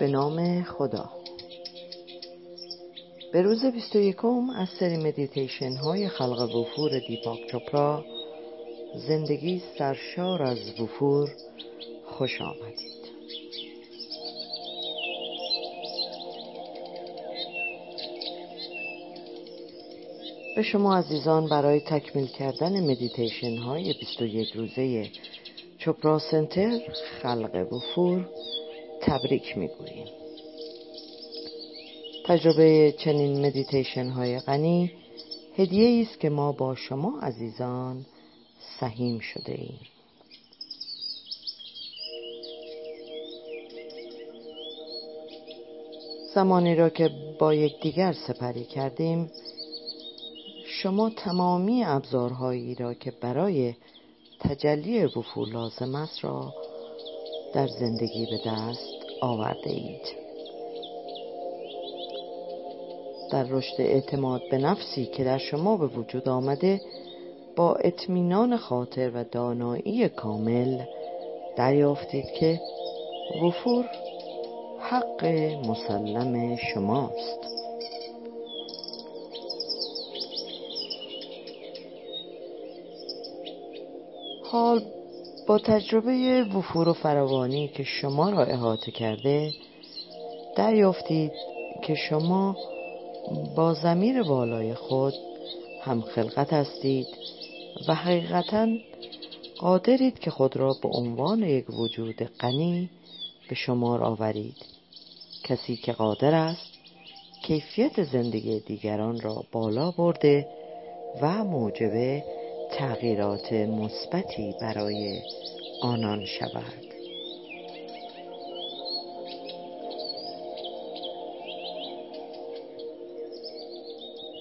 به نام خدا. به روز 21 از سری مدیتیشن های خلق وفور دیپاک چوپرا زندگی سرشار از وفور خوش آمدید. به شما عزیزان برای تکمیل کردن مدیتیشن های 21 روزه Chopra Center خلق وفور تبریک می‌گوییم. تجربه چنین مدیتیشن های غنی هدیه است که ما با شما عزیزان سهیم شده ایم. زمانی را که با یکدیگر سپری کردیم شما تمامی ابزارهایی را که برای تجلی وفور لازم است را در زندگی به دست آورده اید. در رشد اعتماد به نفسی که در شما به وجود آمده با اطمینان خاطر و دانایی کامل دریافتید که وفور حق مسلم شماست. حال با تجربه وفور و فراوانی که شما را احاطه کرده دریافتید که شما با زمیر بالای خود هم خلقت هستید و حقیقتا قادرید که خود را به عنوان یک وجود غنی به شمار آورید. کسی که قادر است کیفیت زندگی دیگران را بالا برده و موجب تغییرات مثبتی برای آنان شود.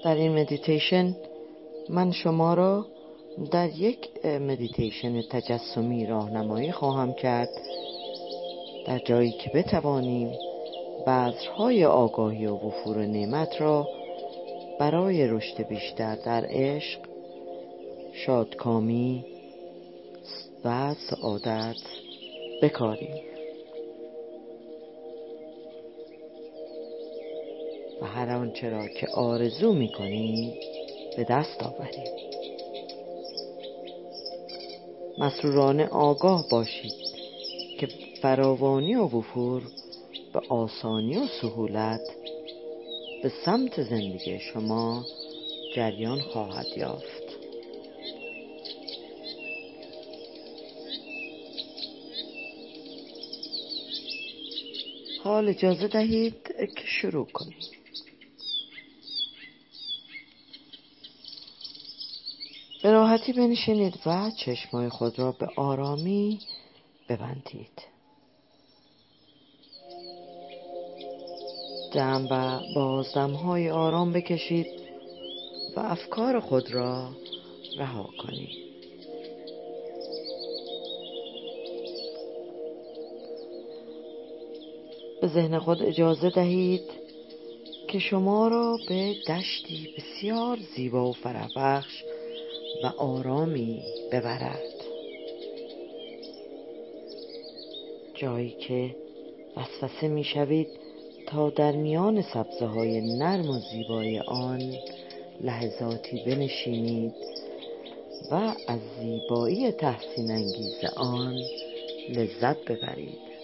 در این مدیتیشن من شما را در یک مدیتیشن تجسمی راهنمایی خواهم کرد در جایی که بتوانیم بذرهای آگاهی و وفور نعمت را برای رشد بیشتر در عشق شادکامی و سعادت بکاریم و هر آنچه را که آرزو می‌کنید به دست آورید مسرورانه آگاه باشید که فراوانی و وفور به آسانی و سهولت به سمت زندگی شما جریان خواهد یافت. حال اجازه دهید که شروع کنیم. به راحتی بنشینید و چشمای خود را به آرامی ببندید. دم و بازدم های آرام بکشید و افکار خود را رها کنید. به ذهن خود اجازه دهید که شما را به دشتی بسیار زیبا و فربخش و آرامی ببرد. جایی که وسوسه می‌شوید تا در میان سبزه های نرم و زیبای آن لحظاتی بنشینید و از زیبایی تحسین انگیز آن لذت ببرید.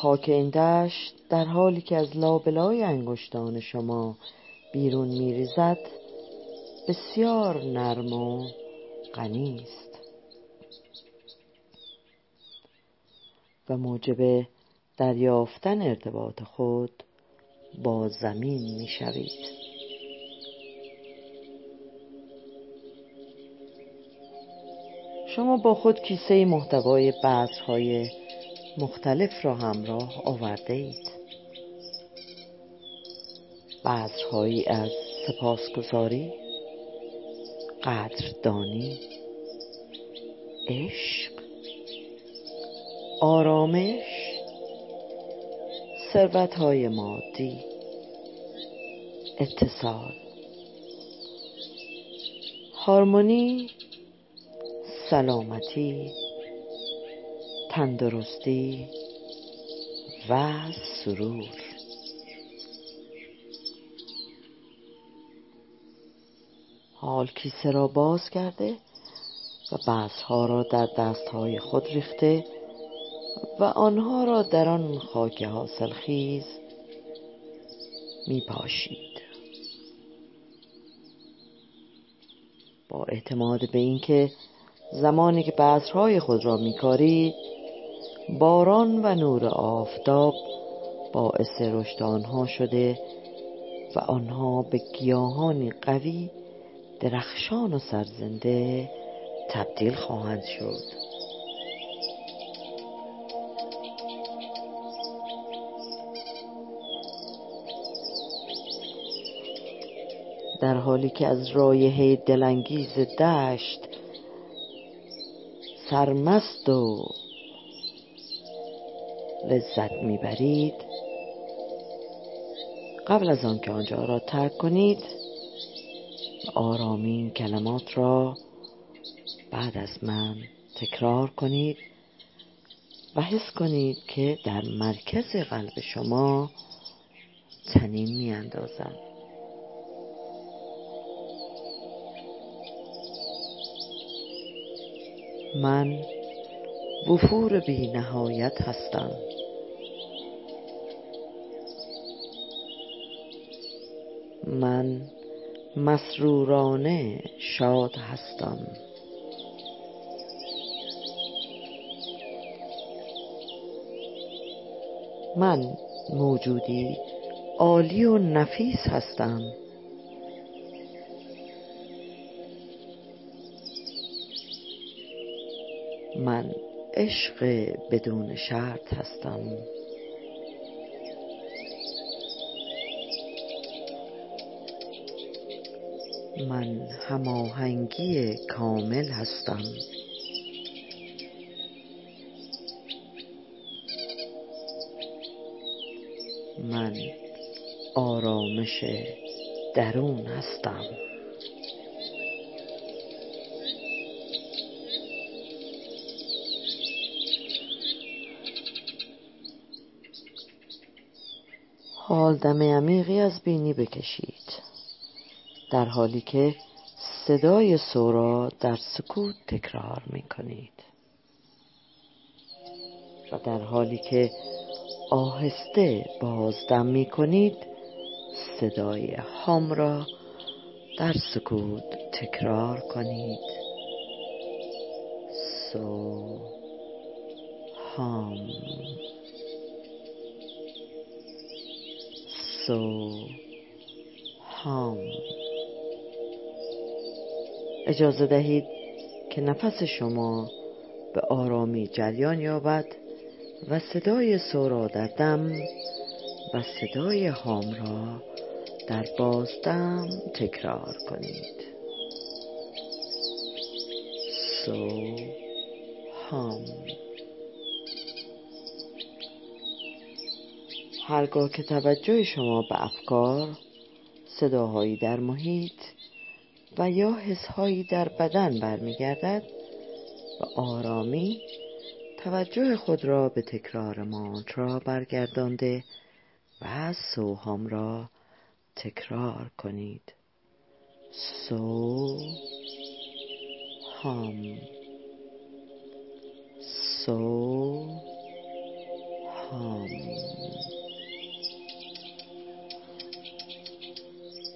خاک این دشت در حالی که از لابلای انگشتان شما بیرون میریزد بسیار نرم و غنی است. و موجب دریافتن ارتباط خود با زمین می‌شوید. شما با خود کیسه محتوای بذرهای مختلف را همراه آورده اید. بذرهایی از سپاسگزاری قدردانی عشق آرامش ثروت های مادی اتصال. هارمونی سلامتی تندرستی و سرور. حال کیسه را باز کرده و بذرها را در دستهای خود ریخته و آنها را در آن خاک حاصلخیز می پاشید با اعتماد به اینکه زمانی که بذرهای خود را میکارید باران و نور آفتاب باعث رشد آنها شده و آنها به گیاهانی قوی درخشان و سرزنده تبدیل خواهند شد. در حالی که از رایحه دلانگیز دشت سرمست و لذت می‌برید. قبل از آنکه آنجا را ترک کنید آرامی این کلمات را بعد از من تکرار کنید و حس کنید که در مرکز قلب شما تنین می اندازد من وفور بی نهایت هستم. من مسرورانه شاد هستم. من موجودی عالی و نفیس هستم. من عشق بدون شرط هستم. من هماهنگی کامل هستم. من آرامش درون هستم. حال دم عمیقی از بینی بکشید. در حالی که صدای سورا در سکوت تکرار می کنید و در حالی که آهسته بازدم می کنید صدای هام را در سکوت تکرار کنید. سو هام. سو هام اجازه دهید که نفس شما به آرامی جریان یابد و صدای سورا در دم و صدای هام را در بازدم تکرار کنید. سو هام هرگاه که توجه شما به افکار صداهایی در محیط و یا حسهایی در بدن برمیگردد و آرامی توجه خود را به تکرار مانترا برگردانده و سوهام را تکرار کنید. سو هام سو هام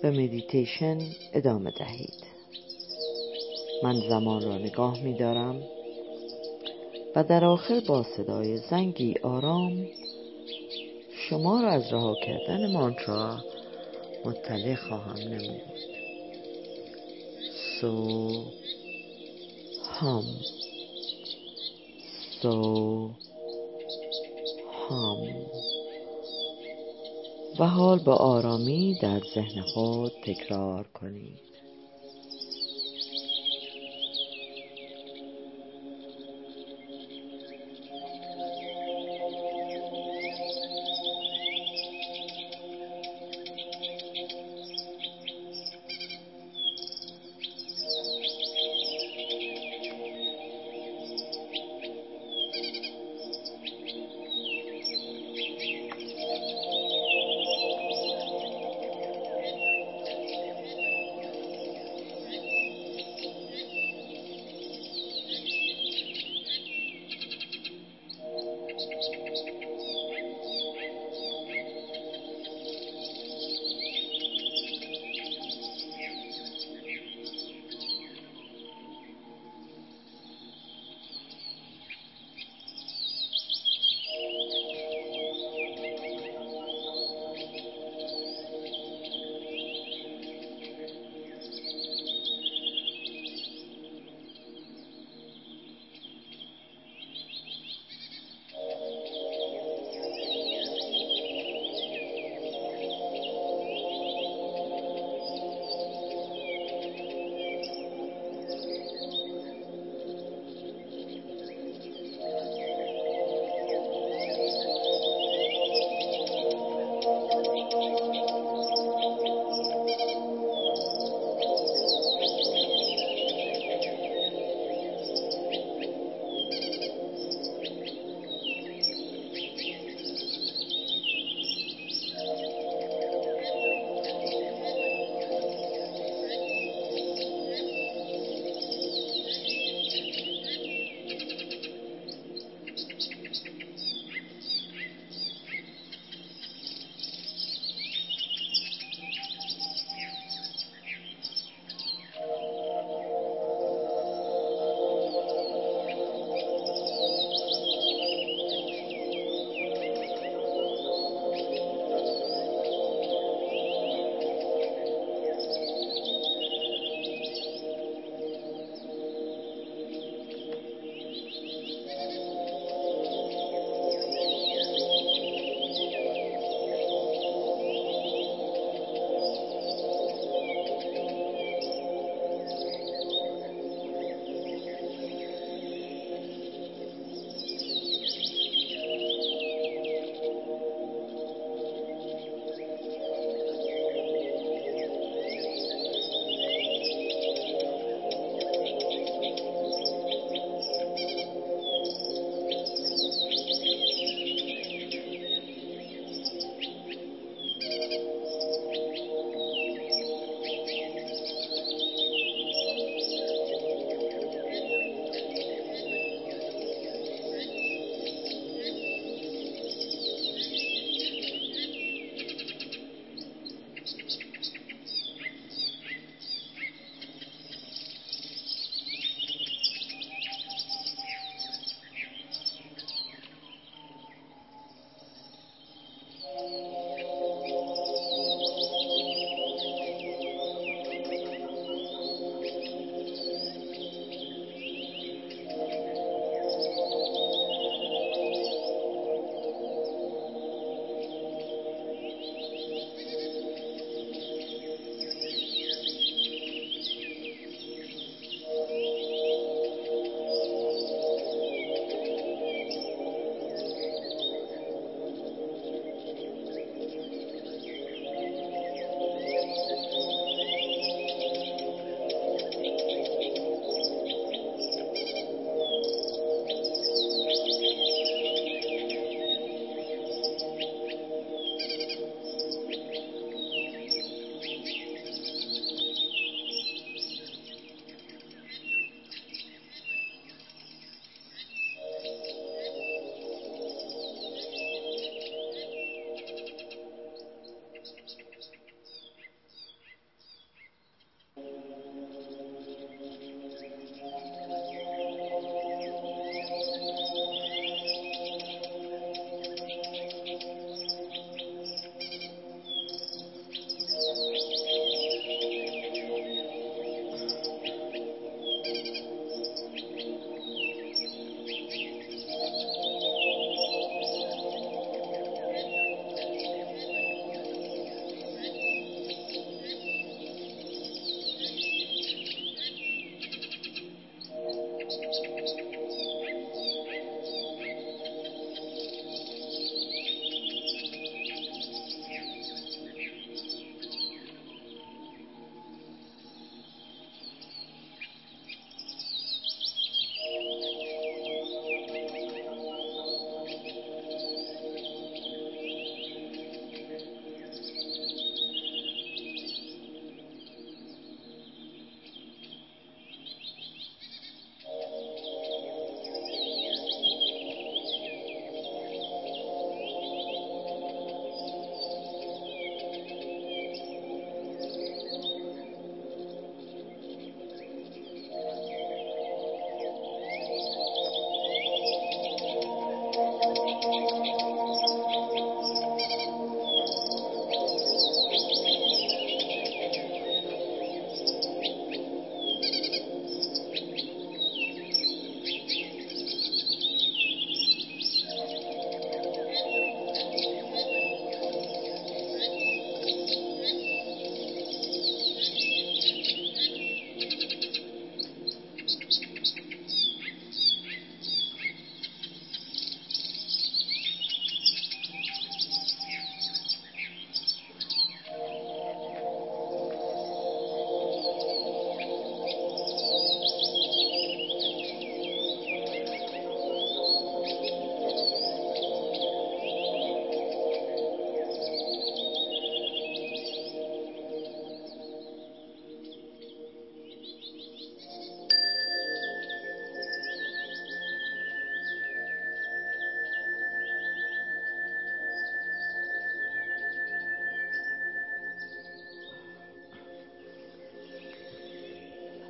به مدیتیشن ادامه دهید. من زمان را نگاه می دارم و در آخر با صدای زنگی آرام شما را از رها کردن مانترا مطلع خواهم نمود. سو هام سو هام و حال با آرامی در ذهن خود تکرار کنید.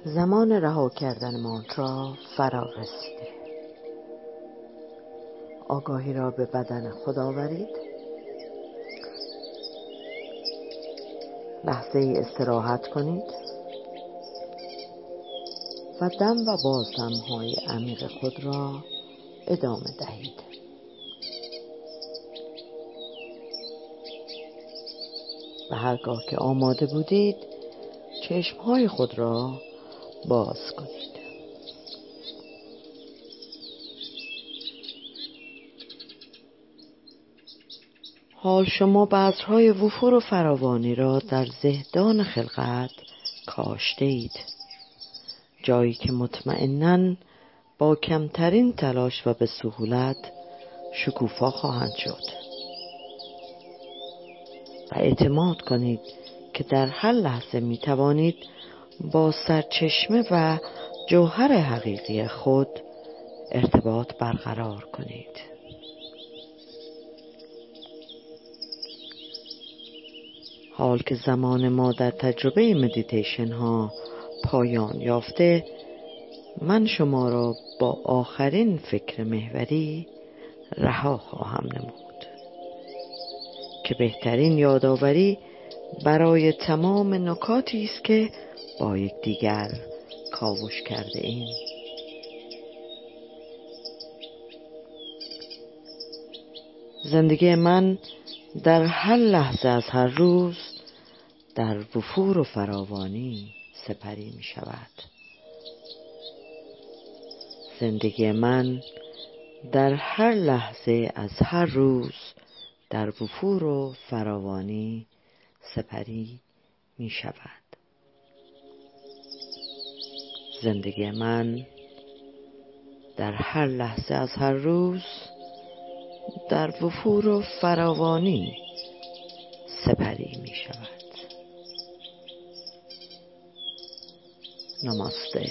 زمان رها کردن مانترا فرا رسیده آگاهی را به بدن خود آورید. لحظه استراحت کنید. و دم و بازدم های عمیق خود را ادامه دهید. و هرگاه که آماده بودید چشمهای خود را باز کنید. حال شما بذرهای وفور و فراوانی را در زهدان خلقت کاشته اید جایی که مطمئنا با کمترین تلاش و به سهولت شکوفا خواهند شد. و اعتماد کنید که در هر لحظه می توانید با سرچشمه و جوهر حقیقی خود ارتباط برقرار کنید. حال که زمان ما در تجربه مدیتیشن ها پایان یافته من شما را با آخرین فکر محوری رها خواهم نمود. که بهترین یادآوری برای تمام نکاتی است که با یکدیگر کاوش کرده ایم. زندگی من در هر لحظه از هر روز در وفور و فراوانی سپری می شود. زندگی من در هر لحظه از هر روز در وفور و فراوانی سپری می شود. زندگی من در هر لحظه از هر روز در وفور و فراوانی سپری می شود. نماسته.